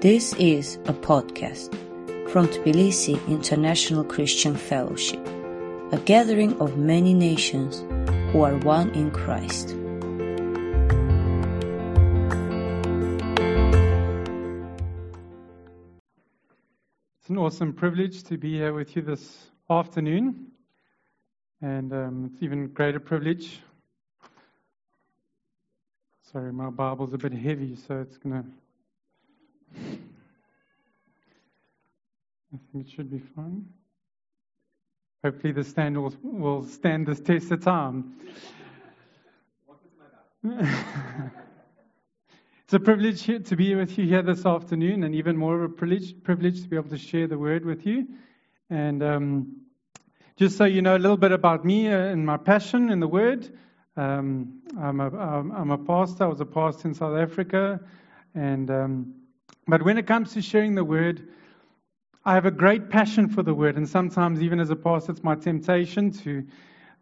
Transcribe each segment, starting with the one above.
This is a podcast from Tbilisi International Christian Fellowship, a gathering of many nations who are one in Christ. It's an awesome privilege to be here with you this afternoon, and um, it's even greater privilege. Sorry, my Bible's a bit heavy, so it's going to. I think it should be fine. Hopefully, the stand will, will stand this test of time. it's a privilege to be with you here this afternoon, and even more of a privilege, privilege to be able to share the word with you. And um, just so you know a little bit about me and my passion in the word, um, I'm, a, I'm a pastor. I was a pastor in South Africa, and um, but when it comes to sharing the word, I have a great passion for the word, and sometimes, even as a pastor, it's my temptation to.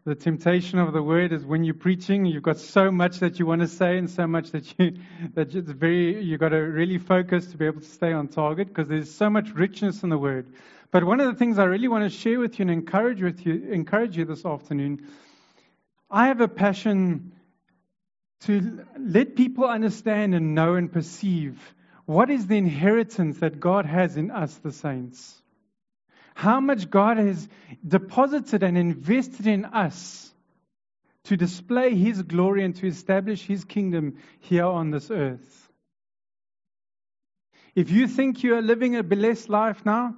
The temptation of the word is when you're preaching, you've got so much that you want to say, and so much that you that it's very you've got to really focus to be able to stay on target because there's so much richness in the word. But one of the things I really want to share with you and encourage with you, encourage you this afternoon, I have a passion to let people understand and know and perceive what is the inheritance that God has in us, the saints? How much God has deposited and invested in us to display His glory and to establish His kingdom here on this earth. If you think you are living a blessed life now,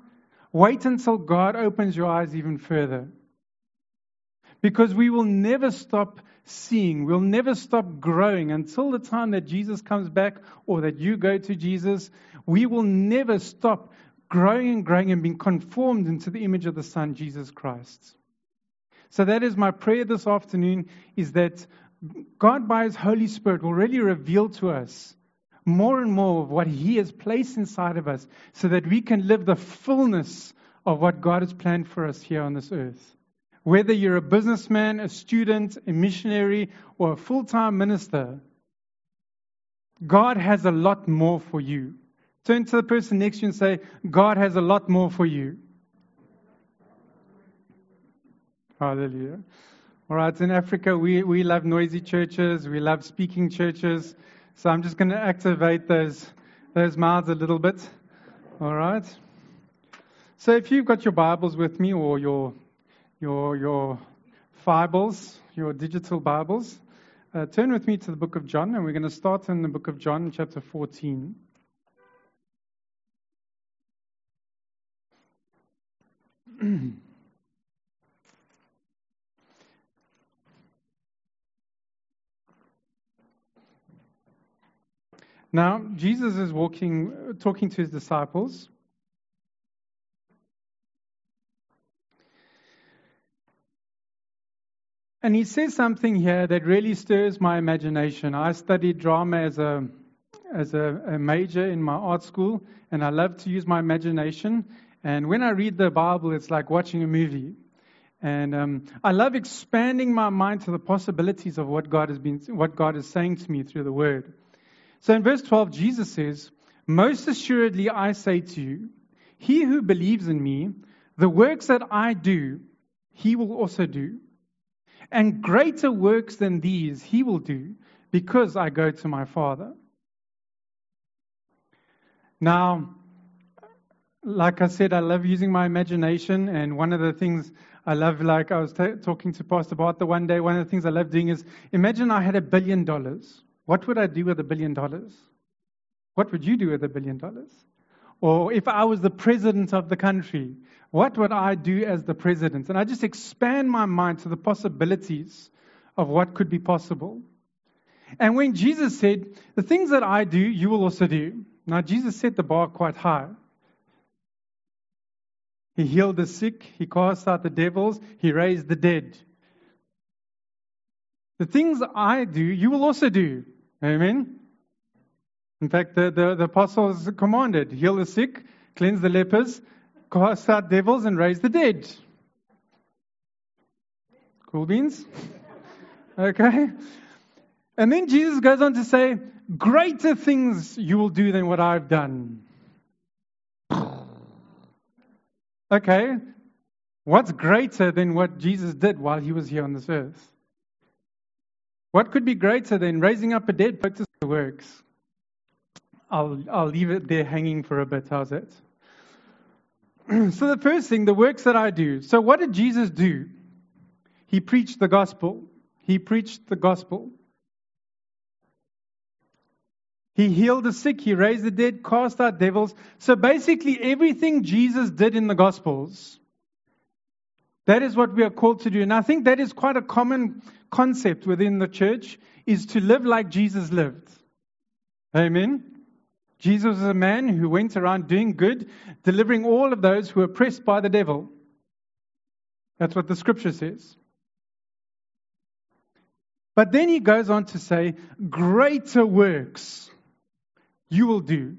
wait until God opens your eyes even further. Because we will never stop seeing, we'll never stop growing until the time that Jesus comes back or that you go to Jesus. We will never stop growing and growing and being conformed into the image of the Son, Jesus Christ. So that is my prayer this afternoon is that God by his Holy Spirit will really reveal to us more and more of what he has placed inside of us so that we can live the fullness of what God has planned for us here on this earth. Whether you're a businessman, a student, a missionary, or a full time minister, God has a lot more for you. Turn to the person next to you and say, God has a lot more for you. Hallelujah. All right, in Africa, we, we love noisy churches, we love speaking churches. So I'm just going to activate those, those mouths a little bit. All right. So if you've got your Bibles with me or your your, your Bibles, your digital Bibles, uh, turn with me to the book of John, and we're going to start in the book of John, chapter 14. now, Jesus is walking, talking to his disciples. And he says something here that really stirs my imagination. I studied drama as a as a, a, major in my art school, and I love to use my imagination. And when I read the Bible, it's like watching a movie. And um, I love expanding my mind to the possibilities of what God has been, what God is saying to me through the Word. So in verse 12, Jesus says, "Most assuredly I say to you, he who believes in me, the works that I do, he will also do." And greater works than these he will do because I go to my Father. Now, like I said, I love using my imagination, and one of the things I love, like I was t- talking to Pastor Bart the one day, one of the things I love doing is imagine I had a billion dollars. What would I do with a billion dollars? What would you do with a billion dollars? Or if I was the president of the country, what would I do as the president? And I just expand my mind to the possibilities of what could be possible. And when Jesus said, The things that I do, you will also do. Now, Jesus set the bar quite high. He healed the sick, he cast out the devils, he raised the dead. The things I do, you will also do. Amen. In fact, the, the, the apostles commanded heal the sick, cleanse the lepers, cast out devils and raise the dead. Cool beans? okay. And then Jesus goes on to say, Greater things you will do than what I've done. okay. What's greater than what Jesus did while he was here on this earth? What could be greater than raising up a dead practice the works? I'll, I'll leave it there hanging for a bit. How's it? so, the first thing, the works that I do. So, what did Jesus do? He preached the gospel. He preached the gospel. He healed the sick, he raised the dead, cast out devils. So basically, everything Jesus did in the Gospels, that is what we are called to do. And I think that is quite a common concept within the church, is to live like Jesus lived. Amen. Jesus was a man who went around doing good, delivering all of those who were oppressed by the devil. That's what the scripture says. But then he goes on to say, greater works you will do.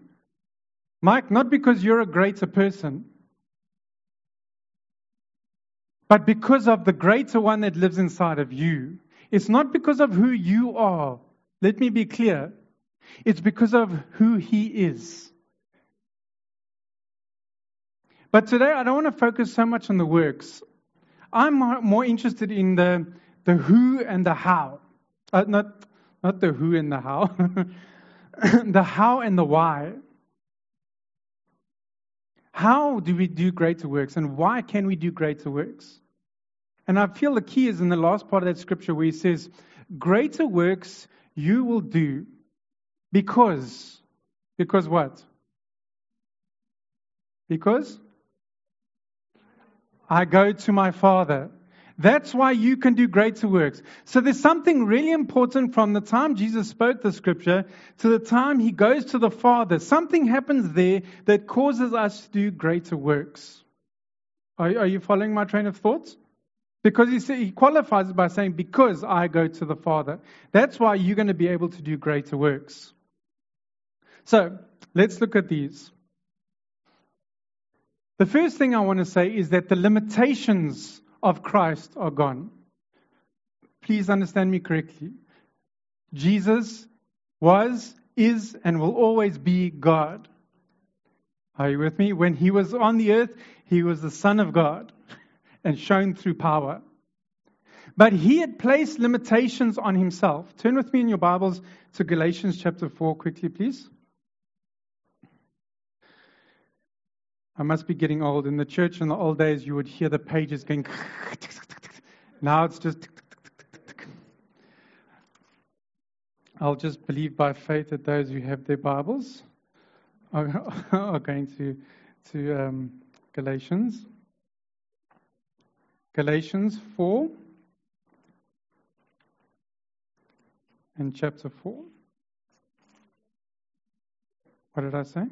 Mike, not because you're a greater person, but because of the greater one that lives inside of you. It's not because of who you are. Let me be clear. It's because of who he is. But today I don't want to focus so much on the works. I'm more interested in the, the who and the how. Uh, not, not the who and the how. the how and the why. How do we do greater works and why can we do greater works? And I feel the key is in the last part of that scripture where he says, Greater works you will do because, because what? Because I go to my Father. That's why you can do greater works. So there's something really important from the time Jesus spoke the scripture to the time he goes to the Father. Something happens there that causes us to do greater works. Are, are you following my train of thoughts? Because he, he qualifies it by saying, Because I go to the Father. That's why you're going to be able to do greater works. So let's look at these. The first thing I want to say is that the limitations of Christ are gone. Please understand me correctly. Jesus was, is, and will always be God. Are you with me? When he was on the earth, he was the Son of God and shown through power. But he had placed limitations on himself. Turn with me in your Bibles to Galatians chapter 4 quickly, please. I must be getting old. In the church in the old days, you would hear the pages going. now it's just. I'll just believe by faith that those who have their Bibles are, going to, to um, Galatians. Galatians 4 and chapter 4. What did I say?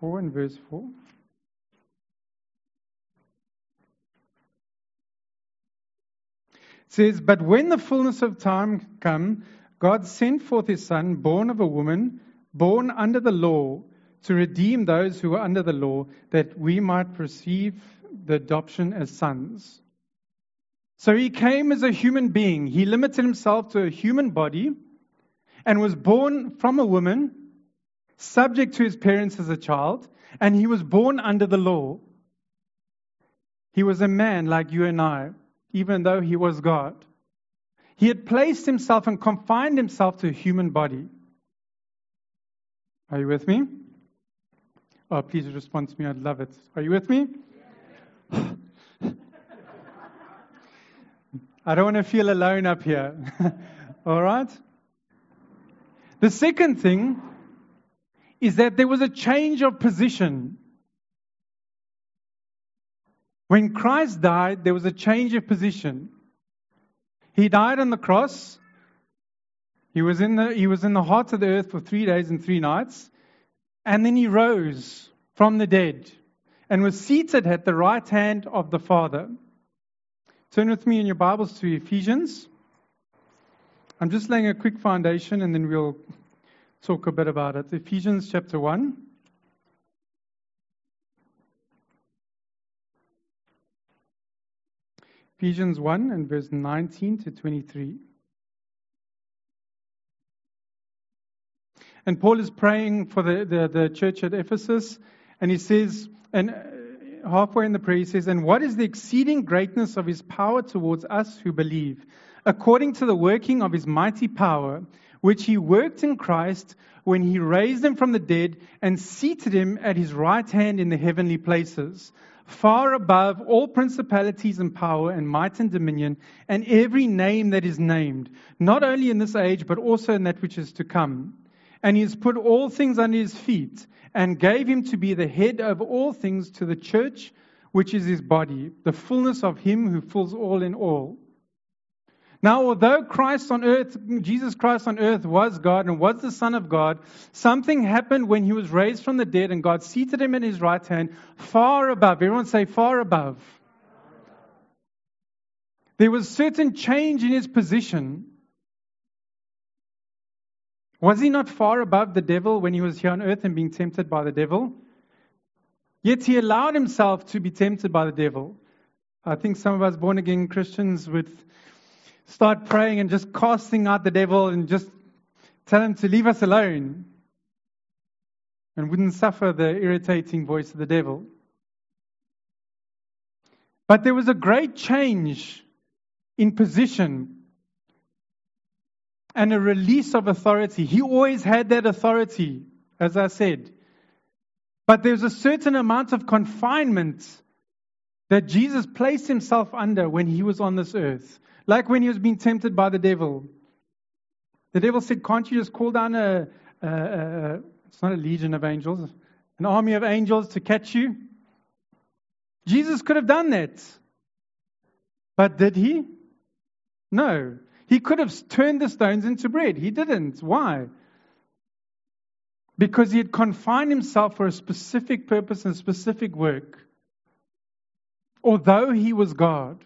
4 and verse 4. It says, But when the fullness of time come, God sent forth his Son, born of a woman, born under the law, to redeem those who were under the law, that we might receive the adoption as sons. So he came as a human being. He limited himself to a human body and was born from a woman subject to his parents as a child, and he was born under the law. He was a man like you and I, even though he was God. He had placed himself and confined himself to a human body. Are you with me? Oh, please respond to me. I'd love it. Are you with me? I don't want to feel alone up here. All right? The second thing is that there was a change of position. When Christ died, there was a change of position. He died on the cross. He was in the, he was in the heart of the earth for three days and three nights. And then he rose from the dead and was seated at the right hand of the Father. Turn with me in your Bibles to Ephesians. I'm just laying a quick foundation and then we'll talk a bit about it. Ephesians chapter 1. Ephesians 1 and verse 19 to 23. And Paul is praying for the, the, the church at Ephesus, and he says, and uh, halfway in the prayer, he says, And what is the exceeding greatness of his power towards us who believe, according to the working of his mighty power, which he worked in Christ when he raised him from the dead and seated him at his right hand in the heavenly places, far above all principalities and power and might and dominion, and every name that is named, not only in this age, but also in that which is to come. And he has put all things under his feet, and gave him to be the head of all things to the church, which is his body, the fullness of him who fills all in all. Now, although Christ on earth, Jesus Christ on earth was God and was the Son of God, something happened when he was raised from the dead and God seated him in his right hand, far above. Everyone say, far above. There was certain change in his position. Was he not far above the devil when he was here on earth and being tempted by the devil? Yet he allowed himself to be tempted by the devil. I think some of us born again Christians would start praying and just casting out the devil and just tell him to leave us alone and wouldn't suffer the irritating voice of the devil. But there was a great change in position and a release of authority. He always had that authority, as I said. But there's a certain amount of confinement that Jesus placed himself under when he was on this earth. Like when he was being tempted by the devil. The devil said, Can't you just call down a, a, a, it's not a legion of angels, an army of angels to catch you? Jesus could have done that. But did he? No. He could have turned the stones into bread. He didn't. Why? Because he had confined himself for a specific purpose and specific work. Although he was God.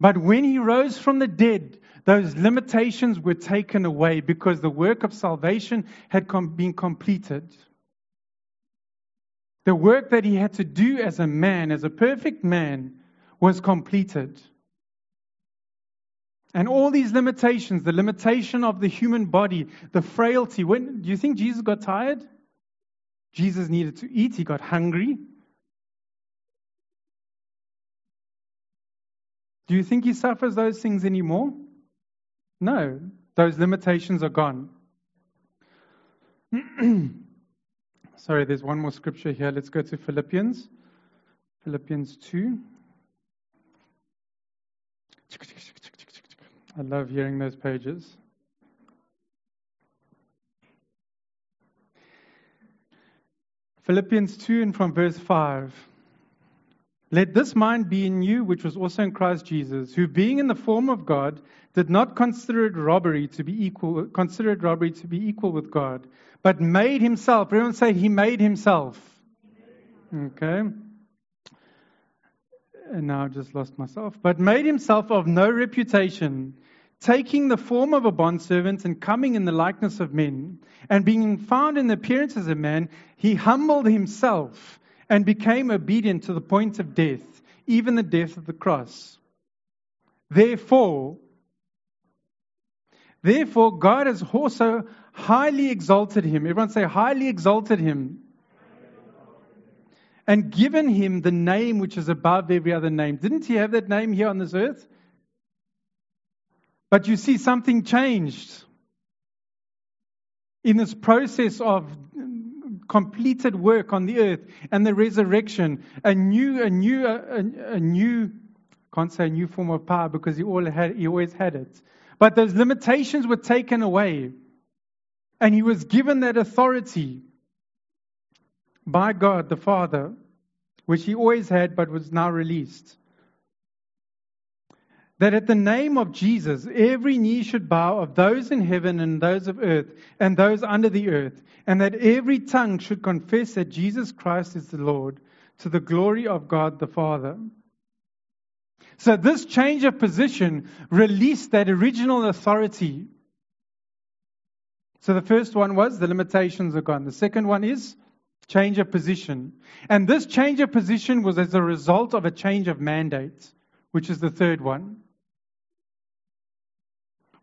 But when he rose from the dead, those limitations were taken away because the work of salvation had com- been completed. The work that he had to do as a man, as a perfect man, was completed. And all these limitations, the limitation of the human body, the frailty, when do you think Jesus got tired? Jesus needed to eat, he got hungry. Do you think he suffers those things anymore? No, those limitations are gone. Sorry, there's one more scripture here. Let's go to Philippians. Philippians 2. I love hearing those pages. Philippians 2 and from verse 5. Let this mind be in you, which was also in Christ Jesus, who being in the form of God, did not consider it robbery to be equal, consider it robbery to be equal with God, but made himself. Everyone say he made himself. Okay. And now I just lost myself. But made himself of no reputation, taking the form of a bondservant and coming in the likeness of men, and being found in the appearance as a man, he humbled himself and became obedient to the point of death, even the death of the cross. Therefore, therefore God has also highly exalted him. Everyone say, highly exalted him. And given him the name which is above every other name. Didn't he have that name here on this earth? But you see, something changed in this process of completed work on the earth and the resurrection, a new, a new, a, a new, can't say a new form of power because he, all had, he always had it. But those limitations were taken away. And he was given that authority by God the Father, which he always had but was now released that at the name of Jesus, every knee should bow of those in heaven and those of earth and those under the earth, and that every tongue should confess that Jesus Christ is the Lord to the glory of God the Father. So, this change of position released that original authority. So, the first one was the limitations are gone. The second one is change of position. And this change of position was as a result of a change of mandate, which is the third one.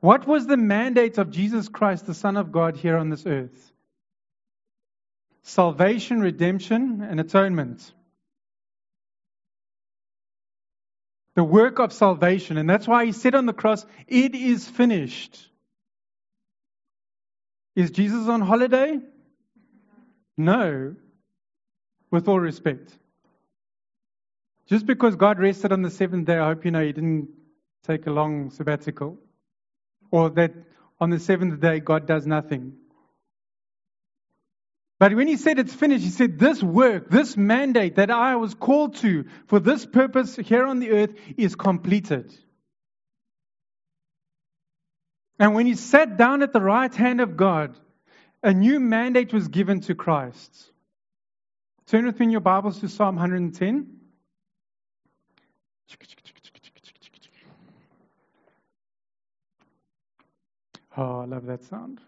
What was the mandate of Jesus Christ, the Son of God, here on this earth? salvation, redemption, and atonement. The work of salvation. And that's why he said on the cross, It is finished. Is Jesus on holiday? No. With all respect. Just because God rested on the seventh day, I hope you know He didn't take a long sabbatical. Or that on the seventh day, God does nothing. But when he said it's finished, he said, This work, this mandate that I was called to for this purpose here on the earth is completed. And when he sat down at the right hand of God, a new mandate was given to Christ. Turn with me in your Bibles to Psalm 110. Oh, I love that sound.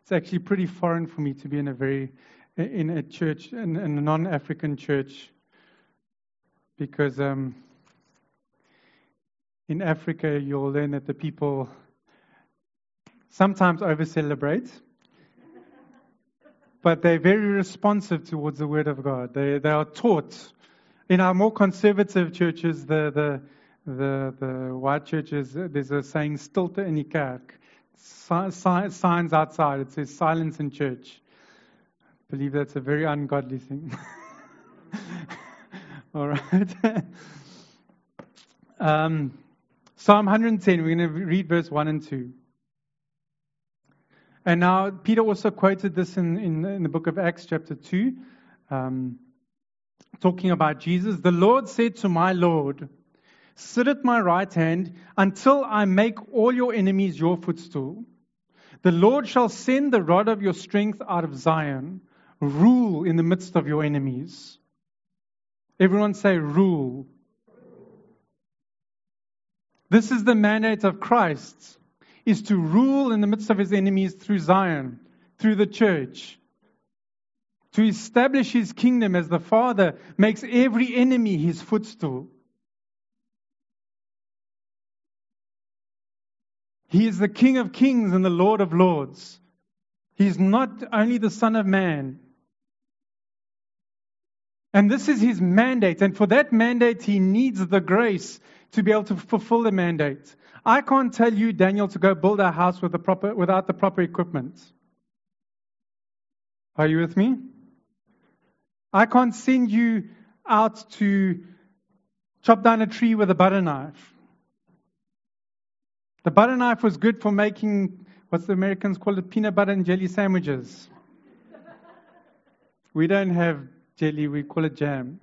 It's actually pretty foreign for me to be in a very in a church, in, a non-African church, because um, in Africa you'll learn that the people sometimes over celebrate, but they're very responsive towards the Word of God. They they are taught. In our more conservative churches, the the the, the white churches, there's a saying, stilte in die kerk signs outside. It says silence in church. I believe that's a very ungodly thing. All right. um, Psalm 110, we're going to read verse 1 and 2. And now, Peter also quoted this in, in, in the book of Acts, chapter 2, um, talking about Jesus. The Lord said to my Lord, Sit at my right hand until I make all your enemies your footstool. The Lord shall send the rod of your strength out of Zion, rule in the midst of your enemies. Everyone say, rule. This is the mandate of Christ, is to rule in the midst of his enemies through Zion, through the church. To establish his kingdom as the Father makes every enemy his footstool. He is the King of kings and the Lord of lords. He is not only the Son of Man. And this is his mandate. And for that mandate, he needs the grace to be able to fulfill the mandate. I can't tell you, Daniel, to go build a house with the proper, without the proper equipment. Are you with me? I can't send you out to chop down a tree with a butter knife. The butter knife was good for making what's the Americans call it peanut butter and jelly sandwiches. we don't have jelly, we call it jam.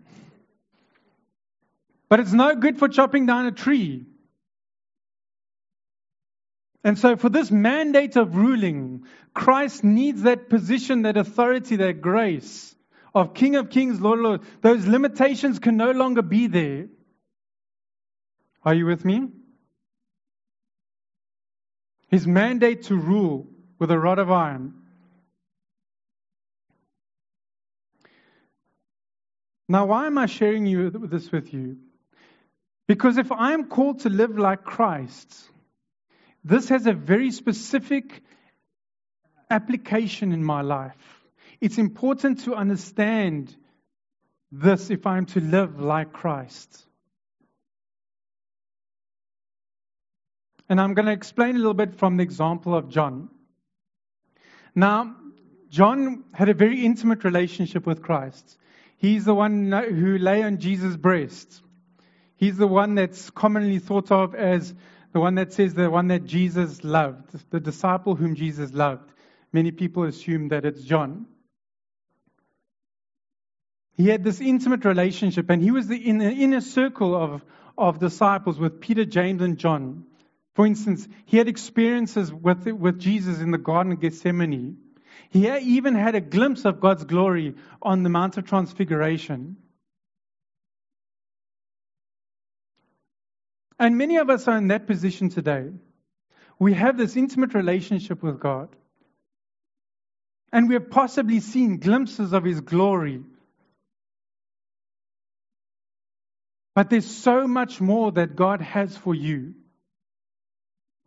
But it's no good for chopping down a tree. And so, for this mandate of ruling, Christ needs that position, that authority, that grace of King of Kings, Lord of Lords. Those limitations can no longer be there. Are you with me? His mandate to rule with a rod of iron. Now, why am I sharing you this with you? Because if I am called to live like Christ, this has a very specific application in my life. It's important to understand this if I'm to live like Christ. And I'm going to explain a little bit from the example of John. Now, John had a very intimate relationship with Christ. He's the one who lay on Jesus' breast. He's the one that's commonly thought of as the one that says the one that Jesus loved, the disciple whom Jesus loved. Many people assume that it's John. He had this intimate relationship, and he was the, in the inner circle of, of disciples with Peter, James, and John. For instance, he had experiences with, with Jesus in the Garden of Gethsemane. He even had a glimpse of God's glory on the Mount of Transfiguration. And many of us are in that position today. We have this intimate relationship with God. And we have possibly seen glimpses of His glory. But there's so much more that God has for you.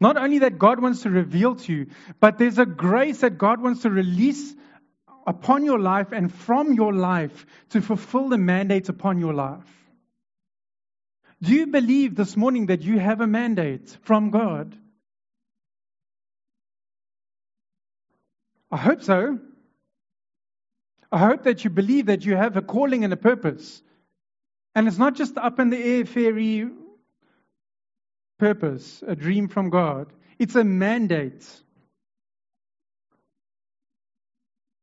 Not only that God wants to reveal to you, but there's a grace that God wants to release upon your life and from your life to fulfill the mandate upon your life. Do you believe this morning that you have a mandate from God? I hope so. I hope that you believe that you have a calling and a purpose. And it's not just up in the air fairy purpose, a dream from God. It's a mandate.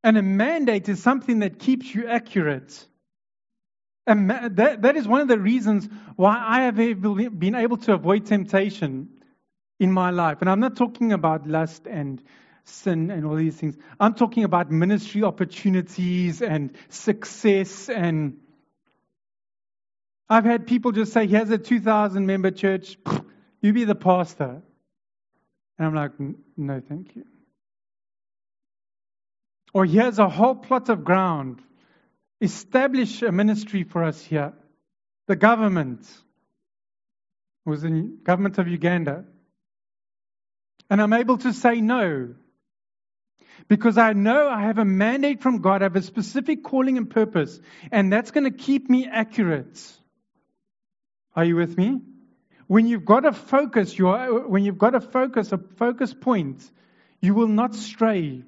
And a mandate is something that keeps you accurate. And that, that is one of the reasons why I have been able to avoid temptation in my life. And I'm not talking about lust and sin and all these things. I'm talking about ministry opportunities and success. And I've had people just say, here's a 2,000 member church, you be the pastor. And I'm like, no, thank you. Or here's a whole plot of ground. Establish a ministry for us here. The government was the government of Uganda. And I'm able to say no. Because I know I have a mandate from God, I have a specific calling and purpose, and that's going to keep me accurate. Are you with me? When you've got a focus, when you've got a focus, a focus point, you will not stray.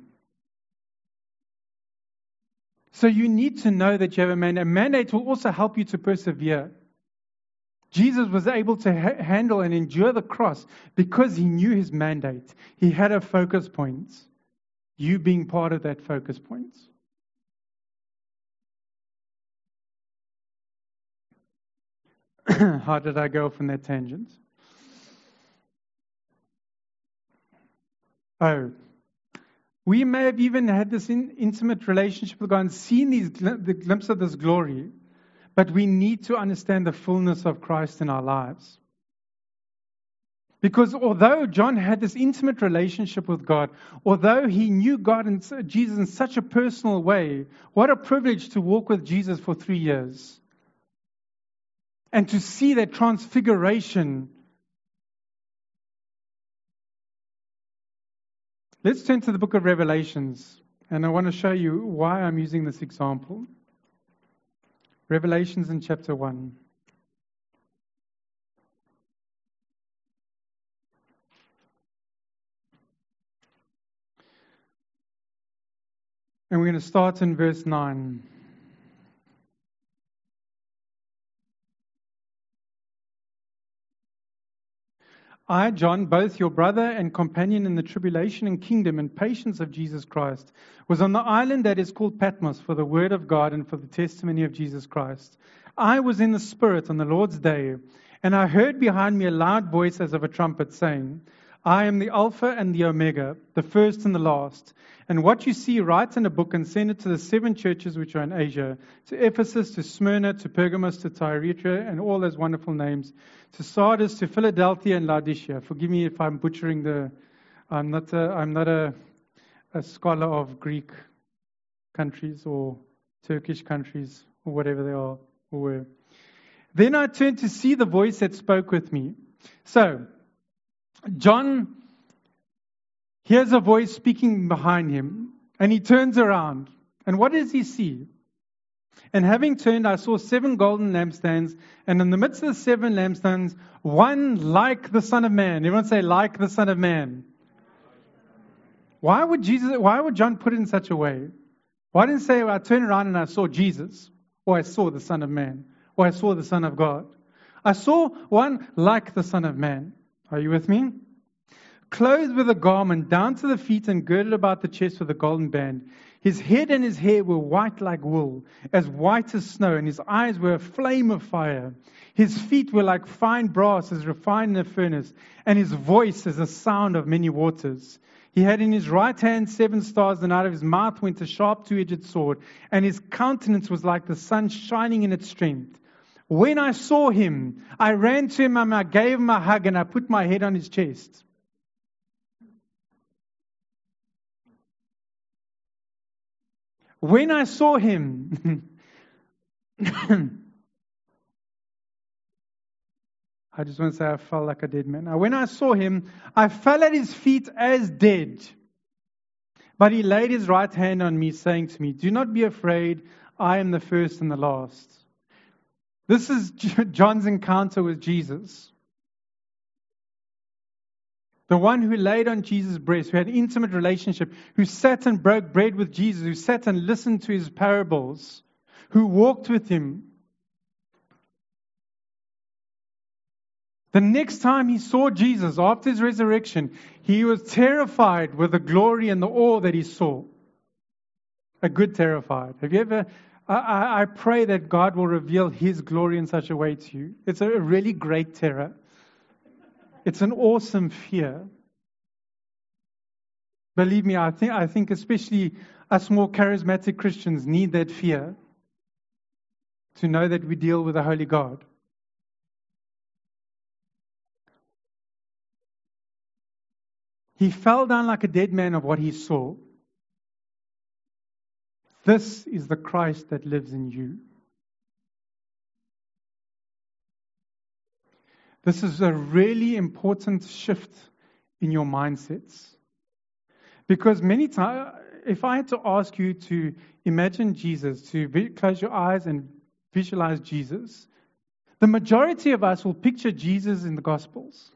So you need to know that you have a mandate. A mandate will also help you to persevere. Jesus was able to ha- handle and endure the cross because he knew his mandate. He had a focus point. You being part of that focus point. How did I go from that tangent? Oh, we may have even had this in, intimate relationship with God and seen these, the glimpse of this glory, but we need to understand the fullness of Christ in our lives. Because although John had this intimate relationship with God, although he knew God and Jesus in such a personal way, what a privilege to walk with Jesus for three years. And to see that transfiguration Let's turn to the book of Revelations, and I want to show you why I'm using this example. Revelations in chapter 1. And we're going to start in verse 9. I, John, both your brother and companion in the tribulation and kingdom and patience of Jesus Christ, was on the island that is called Patmos for the word of God and for the testimony of Jesus Christ. I was in the Spirit on the Lord's day, and I heard behind me a loud voice as of a trumpet saying, I am the Alpha and the Omega, the first and the last. And what you see, write in a book and send it to the seven churches which are in Asia to Ephesus, to Smyrna, to Pergamos, to Thyatira, and all those wonderful names, to Sardis, to Philadelphia, and Laodicea. Forgive me if I'm butchering the. I'm not a, I'm not a, a scholar of Greek countries or Turkish countries or whatever they are or were. Then I turned to see the voice that spoke with me. So, John hears a voice speaking behind him, and he turns around. And what does he see? And having turned, I saw seven golden lampstands, and in the midst of the seven lampstands, one like the Son of Man. Everyone say, like the Son of Man. Why would Jesus, why would John put it in such a way? Why didn't say, I turned around and I saw Jesus, or I saw the Son of Man, or I saw the Son of God? I saw one like the Son of Man. Are you with me? Clothed with a garment down to the feet and girded about the chest with a golden band. His head and his hair were white like wool, as white as snow, and his eyes were a flame of fire. His feet were like fine brass, as refined in a furnace, and his voice as the sound of many waters. He had in his right hand seven stars, and out of his mouth went a sharp two edged sword, and his countenance was like the sun shining in its strength. When I saw him, I ran to him and I gave him a hug and I put my head on his chest. When I saw him, I just want to say I felt like a dead man. Now, when I saw him, I fell at his feet as dead. But he laid his right hand on me, saying to me, Do not be afraid. I am the first and the last. This is John's encounter with Jesus. The one who laid on Jesus' breast, who had an intimate relationship, who sat and broke bread with Jesus, who sat and listened to his parables, who walked with him. The next time he saw Jesus after his resurrection, he was terrified with the glory and the awe that he saw. A good terrified. Have you ever? I, I pray that God will reveal his glory in such a way to you. It's a really great terror. It's an awesome fear. Believe me, I think, I think especially us more charismatic Christians need that fear to know that we deal with a holy God. He fell down like a dead man of what he saw. This is the Christ that lives in you. This is a really important shift in your mindsets. Because many times, if I had to ask you to imagine Jesus, to close your eyes and visualize Jesus, the majority of us will picture Jesus in the Gospels.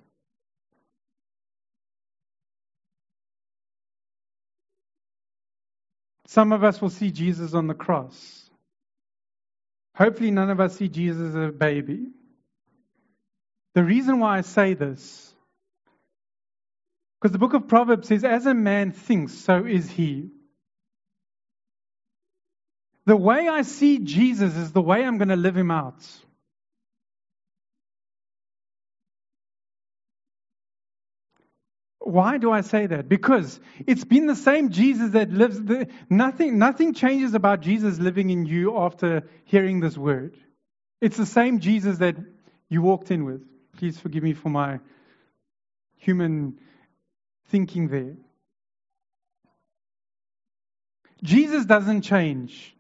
Some of us will see Jesus on the cross. Hopefully, none of us see Jesus as a baby. The reason why I say this, because the book of Proverbs says, as a man thinks, so is he. The way I see Jesus is the way I'm going to live him out. Why do I say that? Because it's been the same Jesus that lives. The, nothing, nothing changes about Jesus living in you after hearing this word. It's the same Jesus that you walked in with. Please forgive me for my human thinking there. Jesus doesn't change.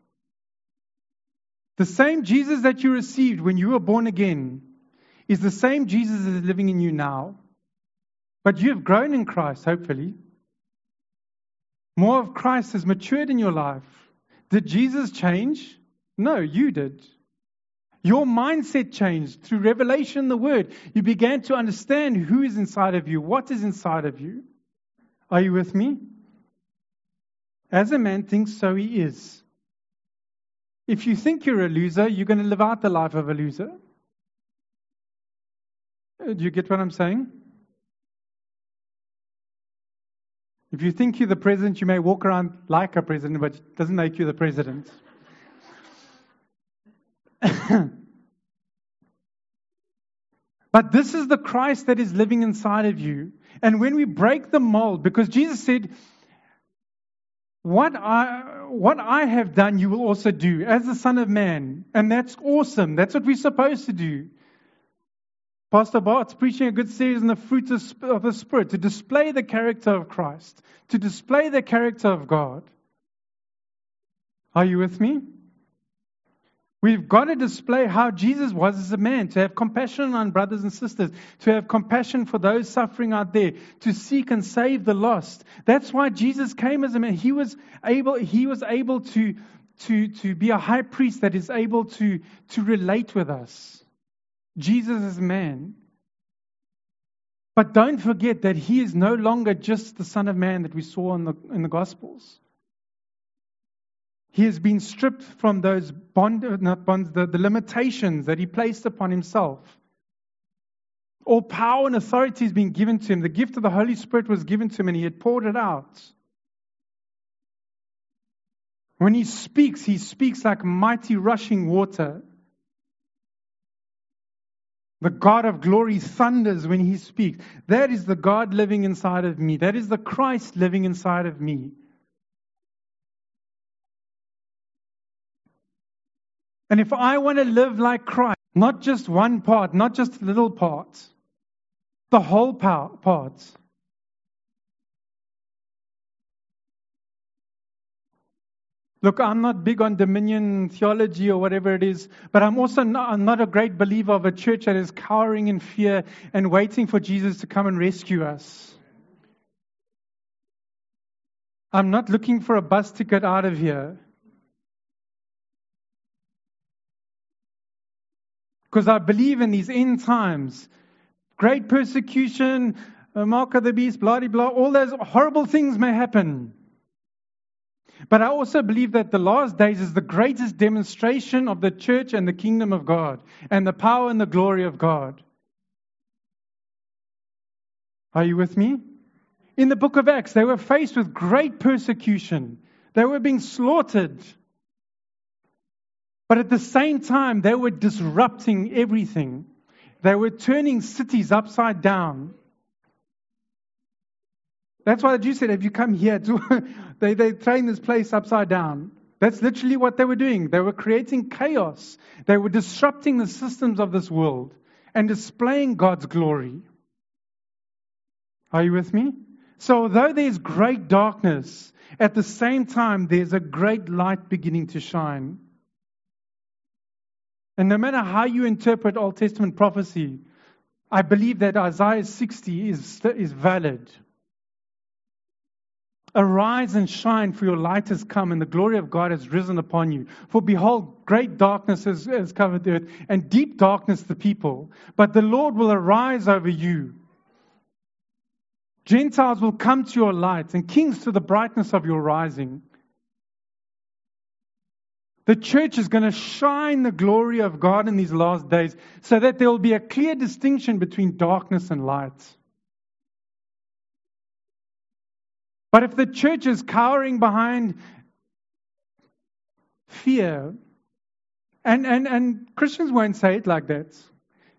The same Jesus that you received when you were born again is the same Jesus that is living in you now. But you have grown in Christ, hopefully. More of Christ has matured in your life. Did Jesus change? No, you did. Your mindset changed through revelation in the Word. You began to understand who is inside of you, what is inside of you. Are you with me? As a man thinks, so he is. If you think you're a loser, you're going to live out the life of a loser. Do you get what I'm saying? If you think you're the president, you may walk around like a president, but it doesn't make you the president. but this is the Christ that is living inside of you. And when we break the mold, because Jesus said, what I, what I have done, you will also do as the Son of Man. And that's awesome. That's what we're supposed to do. Pastor Bart's preaching a good series on the fruit of the Spirit to display the character of Christ, to display the character of God. Are you with me? We've got to display how Jesus was as a man, to have compassion on brothers and sisters, to have compassion for those suffering out there, to seek and save the lost. That's why Jesus came as a man. He was able, he was able to, to, to be a high priest that is able to, to relate with us. Jesus is man. But don't forget that he is no longer just the Son of Man that we saw in the, in the Gospels. He has been stripped from those bond, not bonds, the, the limitations that he placed upon himself. All power and authority has been given to him. The gift of the Holy Spirit was given to him, and he had poured it out. When he speaks, he speaks like mighty rushing water. The God of glory thunders when he speaks. That is the God living inside of me. That is the Christ living inside of me. And if I want to live like Christ, not just one part, not just little parts, the whole parts. Look, I'm not big on dominion theology or whatever it is, but I'm also not, I'm not a great believer of a church that is cowering in fear and waiting for Jesus to come and rescue us. I'm not looking for a bus ticket out of here. Because I believe in these end times. Great persecution, mark of the beast, blah, blah, blah. All those horrible things may happen. But I also believe that the last days is the greatest demonstration of the church and the kingdom of God and the power and the glory of God. Are you with me? In the book of Acts, they were faced with great persecution. They were being slaughtered. But at the same time, they were disrupting everything. They were turning cities upside down. That's why the Jews said, if you come here, to, they, they train this place upside down. That's literally what they were doing. They were creating chaos. They were disrupting the systems of this world and displaying God's glory. Are you with me? So, although there's great darkness, at the same time, there's a great light beginning to shine. And no matter how you interpret Old Testament prophecy, I believe that Isaiah 60 is, is valid. Arise and shine, for your light has come, and the glory of God has risen upon you. For behold, great darkness has, has covered the earth, and deep darkness the people. But the Lord will arise over you. Gentiles will come to your light, and kings to the brightness of your rising. The church is going to shine the glory of God in these last days so that there will be a clear distinction between darkness and light. But if the church is cowering behind fear, and, and, and Christians won't say it like that,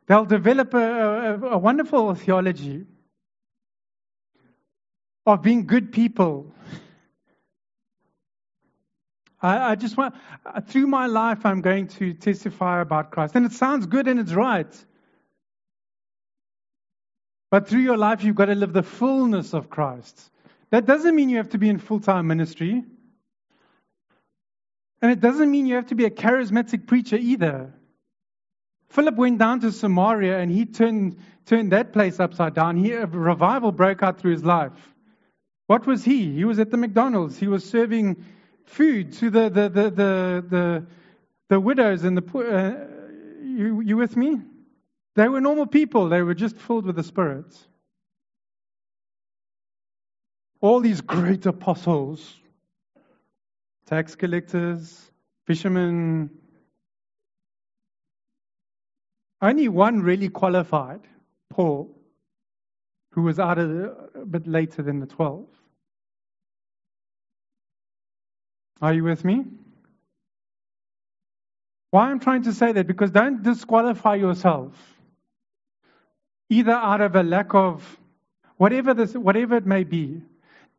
they'll develop a, a, a wonderful theology of being good people. I, I, just want, through my life, I'm going to testify about Christ. And it sounds good and it's right. But through your life, you've got to live the fullness of Christ. That doesn't mean you have to be in full time ministry. And it doesn't mean you have to be a charismatic preacher either. Philip went down to Samaria and he turned, turned that place upside down. He, a revival broke out through his life. What was he? He was at the McDonald's. He was serving food to the, the, the, the, the, the widows and the poor. Uh, you, you with me? They were normal people. They were just filled with the Spirit all these great apostles, tax collectors, fishermen. Only one really qualified, Paul, who was out a bit later than the 12. Are you with me? Why I'm trying to say that? Because don't disqualify yourself, either out of a lack of whatever, this, whatever it may be.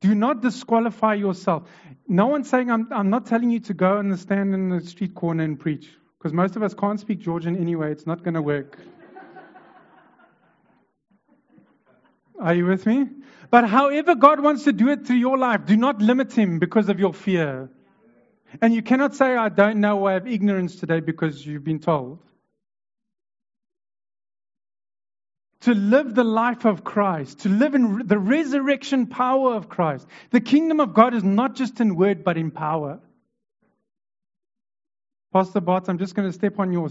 Do not disqualify yourself. No one's saying, I'm, I'm not telling you to go and stand in the street corner and preach, because most of us can't speak Georgian anyway. It's not going to work. Are you with me? But however God wants to do it through your life, do not limit Him because of your fear. And you cannot say, I don't know, I have ignorance today because you've been told. To live the life of Christ, to live in the resurrection power of Christ. The kingdom of God is not just in word, but in power. Pastor Bart, I'm just going to step on your,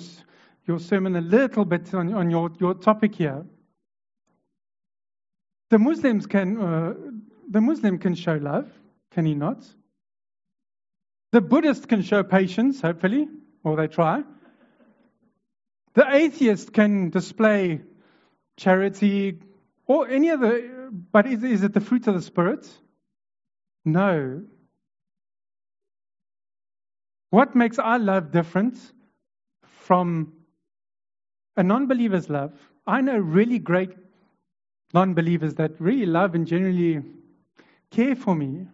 your sermon a little bit on, on your, your topic here. The Muslims can, uh, the Muslim can show love, can he not? The Buddhist can show patience, hopefully, or they try. The atheist can display charity, or any other, but is, is it the fruit of the Spirit? No. What makes our love different from a non believer's love? I know really great non believers that really love and genuinely care for me.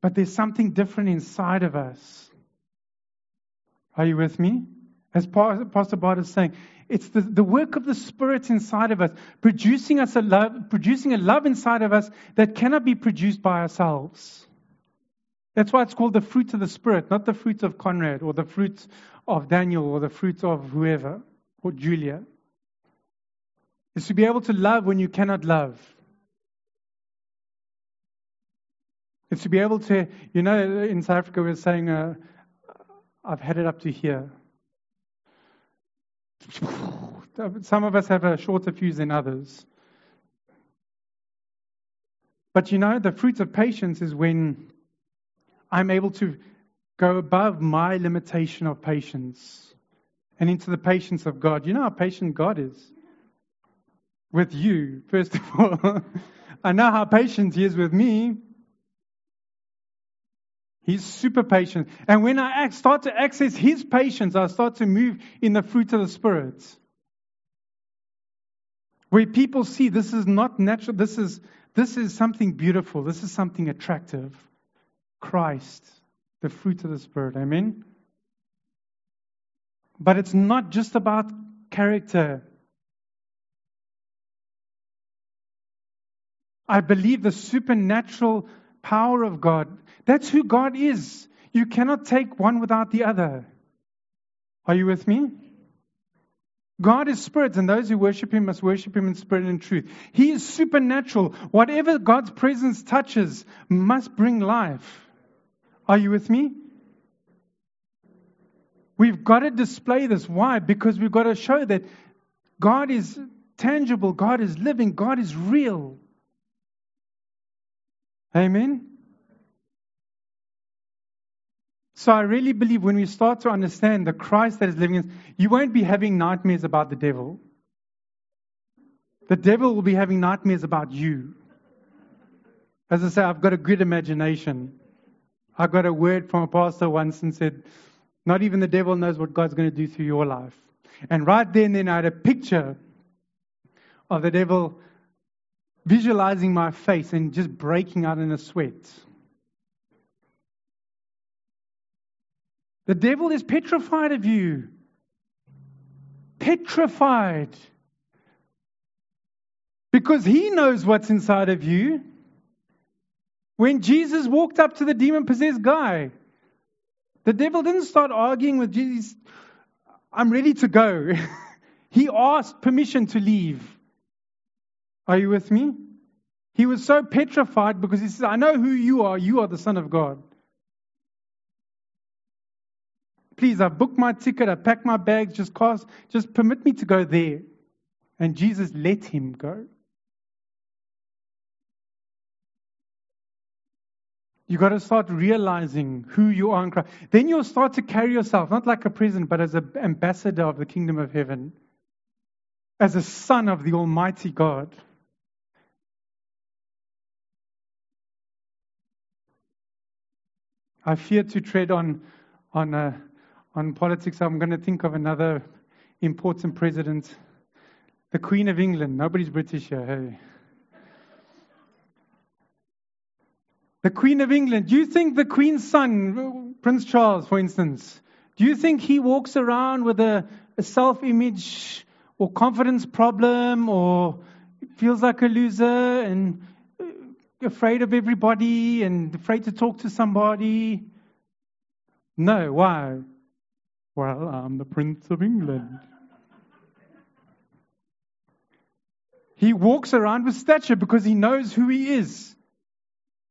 But there's something different inside of us. Are you with me? As Pastor Bart is saying, it's the, the work of the Spirit inside of us, producing us a love, producing a love inside of us that cannot be produced by ourselves. That's why it's called the fruit of the Spirit, not the fruit of Conrad or the fruit of Daniel or the fruit of whoever or Julia. It's to be able to love when you cannot love. It's to be able to, you know, in South Africa we're saying, uh, I've had it up to here. Some of us have a shorter fuse than others. But you know, the fruit of patience is when I'm able to go above my limitation of patience and into the patience of God. You know how patient God is with you, first of all. I know how patient He is with me. He's super patient. And when I start to access His patience, I start to move in the fruit of the Spirit. Where people see this is not natural, this is, this is something beautiful, this is something attractive. Christ, the fruit of the Spirit. Amen? But it's not just about character. I believe the supernatural power of God that's who God is. You cannot take one without the other. Are you with me? God is spirit, and those who worship him must worship him in spirit and truth. He is supernatural. Whatever God's presence touches must bring life. Are you with me? We've got to display this. Why? Because we've got to show that God is tangible, God is living, God is real. Amen? So I really believe when we start to understand the Christ that is living in us, you won't be having nightmares about the devil. The devil will be having nightmares about you. As I say, I've got a good imagination. I got a word from a pastor once and said, Not even the devil knows what God's going to do through your life. And right then, then I had a picture of the devil visualizing my face and just breaking out in a sweat. The devil is petrified of you. Petrified. Because he knows what's inside of you. When Jesus walked up to the demon possessed guy, the devil didn't start arguing with Jesus. I'm ready to go. he asked permission to leave. Are you with me? He was so petrified because he says, I know who you are. You are the Son of God. Please, I've booked my ticket, I've packed my bags, just cost, just permit me to go there. And Jesus let him go. You've got to start realizing who you are in Christ. Then you'll start to carry yourself, not like a president, but as an ambassador of the kingdom of heaven, as a son of the Almighty God. I fear to tread on, on a, on politics, I'm going to think of another important president, the Queen of England. Nobody's British here, hey. The Queen of England. Do you think the Queen's son, Prince Charles, for instance, do you think he walks around with a, a self image or confidence problem or feels like a loser and uh, afraid of everybody and afraid to talk to somebody? No, why? Well, I'm the Prince of England. he walks around with stature because he knows who he is.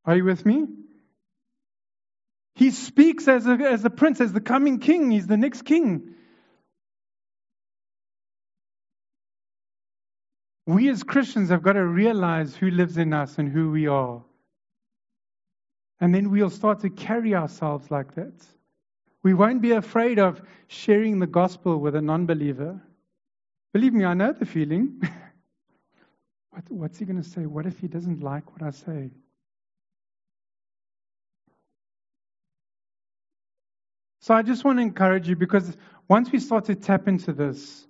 Are you with me? He speaks as a, as a prince, as the coming king. He's the next king. We as Christians have got to realize who lives in us and who we are. And then we'll start to carry ourselves like that. We won't be afraid of sharing the gospel with a non believer. Believe me, I know the feeling. what, what's he going to say? What if he doesn't like what I say? So I just want to encourage you because once we start to tap into this,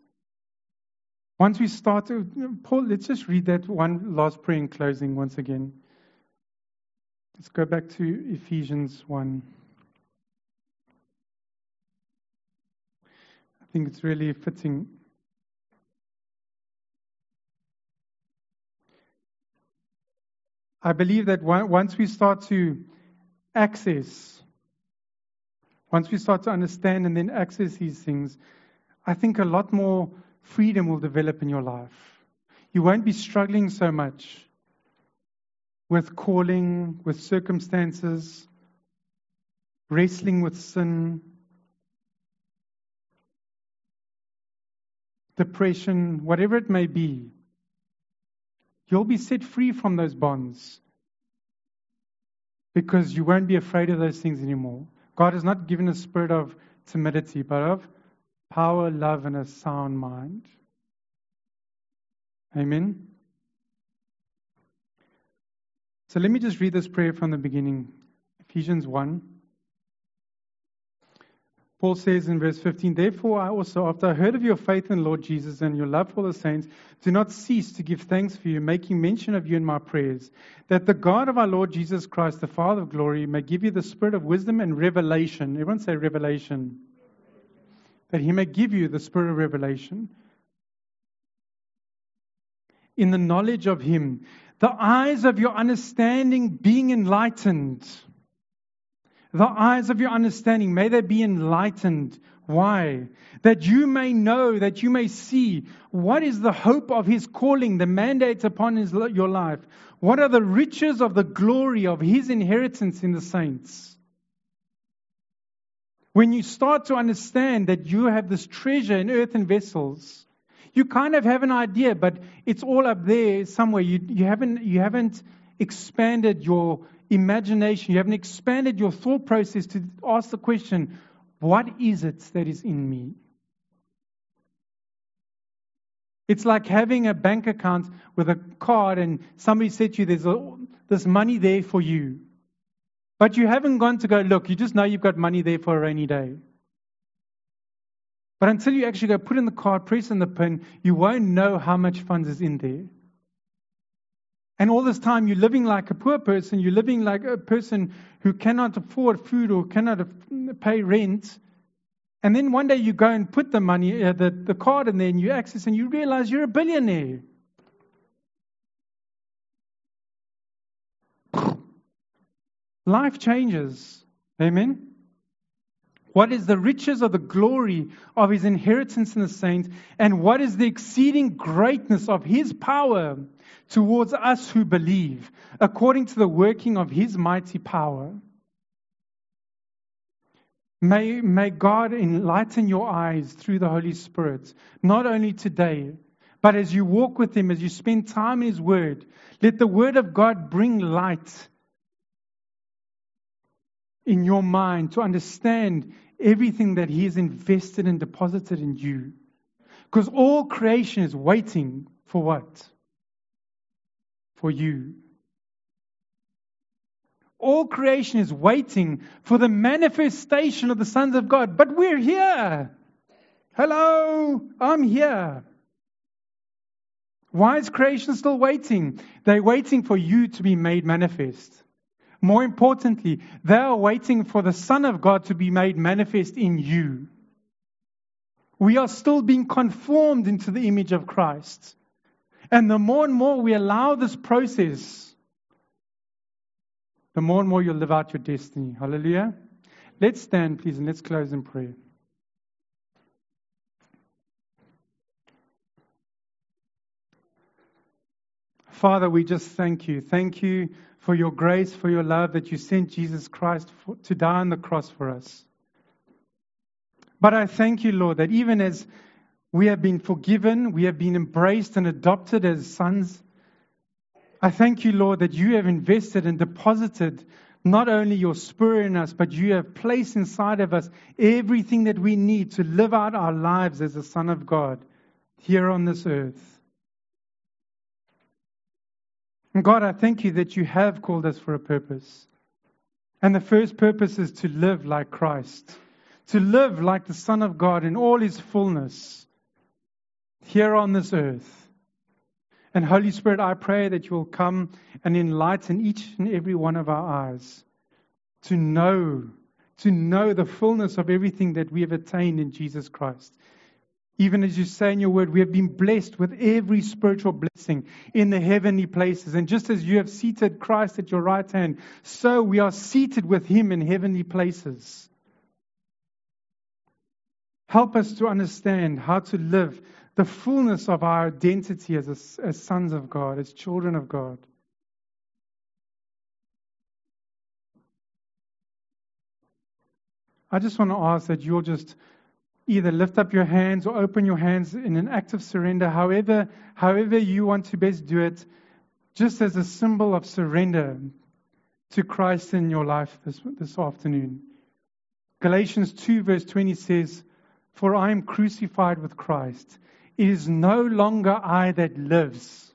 once we start Paul, let's just read that one last prayer in closing once again. Let's go back to Ephesians 1. I think it's really fitting. I believe that once we start to access, once we start to understand and then access these things, I think a lot more freedom will develop in your life. You won't be struggling so much with calling, with circumstances, wrestling with sin, depression, whatever it may be. You'll be set free from those bonds because you won't be afraid of those things anymore. God has not given a spirit of timidity, but of power, love, and a sound mind. Amen. So let me just read this prayer from the beginning Ephesians 1. Paul says in verse 15, Therefore I also, after I heard of your faith in Lord Jesus and your love for the saints, do not cease to give thanks for you, making mention of you in my prayers, that the God of our Lord Jesus Christ, the Father of glory, may give you the spirit of wisdom and revelation. Everyone say revelation. That he may give you the spirit of revelation in the knowledge of him, the eyes of your understanding being enlightened the eyes of your understanding, may they be enlightened. Why? That you may know, that you may see what is the hope of his calling, the mandate upon his, your life. What are the riches of the glory of his inheritance in the saints? When you start to understand that you have this treasure in earthen vessels, you kind of have an idea, but it's all up there somewhere. You, you, haven't, you haven't expanded your imagination, you haven't expanded your thought process to ask the question, what is it that is in me? It's like having a bank account with a card and somebody said to you, there's a, there's money there for you. But you haven't gone to go look, you just know you've got money there for a rainy day. But until you actually go put in the card, press in the pin, you won't know how much funds is in there. And all this time, you're living like a poor person. You're living like a person who cannot afford food or cannot pay rent. And then one day you go and put the money, uh, the, the card in there, and you access, and you realize you're a billionaire. Life changes. Amen. What is the riches of the glory of his inheritance in the saints? And what is the exceeding greatness of his power towards us who believe, according to the working of his mighty power? May, may God enlighten your eyes through the Holy Spirit, not only today, but as you walk with Him, as you spend time in His Word. Let the Word of God bring light in your mind to understand everything that He has invested and deposited in you. Because all creation is waiting for what? For you. All creation is waiting for the manifestation of the sons of God. But we're here. Hello, I'm here. Why is creation still waiting? They're waiting for you to be made manifest. More importantly, they are waiting for the Son of God to be made manifest in you. We are still being conformed into the image of Christ. And the more and more we allow this process, the more and more you'll live out your destiny. Hallelujah. Let's stand, please, and let's close in prayer. Father, we just thank you. Thank you for your grace, for your love that you sent Jesus Christ for, to die on the cross for us. But I thank you, Lord, that even as we have been forgiven, we have been embraced and adopted as sons, I thank you, Lord, that you have invested and deposited not only your spirit in us, but you have placed inside of us everything that we need to live out our lives as a son of God here on this earth. And God, I thank you that you have called us for a purpose. And the first purpose is to live like Christ, to live like the Son of God in all his fullness here on this earth. And Holy Spirit, I pray that you will come and enlighten each and every one of our eyes to know, to know the fullness of everything that we have attained in Jesus Christ. Even as you say in your word, we have been blessed with every spiritual blessing in the heavenly places. And just as you have seated Christ at your right hand, so we are seated with him in heavenly places. Help us to understand how to live the fullness of our identity as, a, as sons of God, as children of God. I just want to ask that you'll just either lift up your hands or open your hands in an act of surrender, however, however you want to best do it, just as a symbol of surrender to Christ in your life this, this afternoon. Galatians 2, verse 20 says, For I am crucified with Christ. It is no longer I that lives,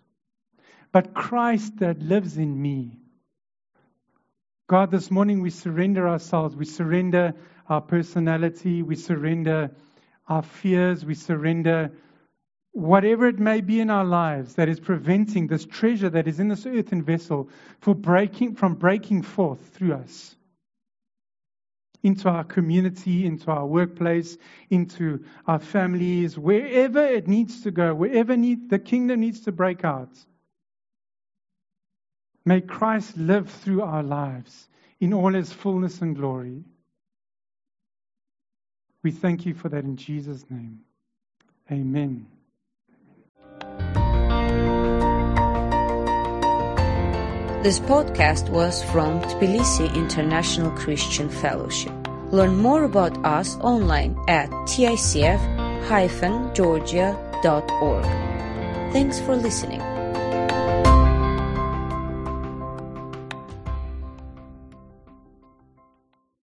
but Christ that lives in me. God, this morning we surrender ourselves. We surrender our personality, we surrender our fears, we surrender whatever it may be in our lives that is preventing this treasure that is in this earthen vessel breaking, from breaking forth through us into our community, into our workplace, into our families, wherever it needs to go, wherever need, the kingdom needs to break out. May Christ live through our lives in all his fullness and glory. We thank you for that in Jesus' name. Amen. This podcast was from Tbilisi International Christian Fellowship. Learn more about us online at ticf-georgia.org. Thanks for listening.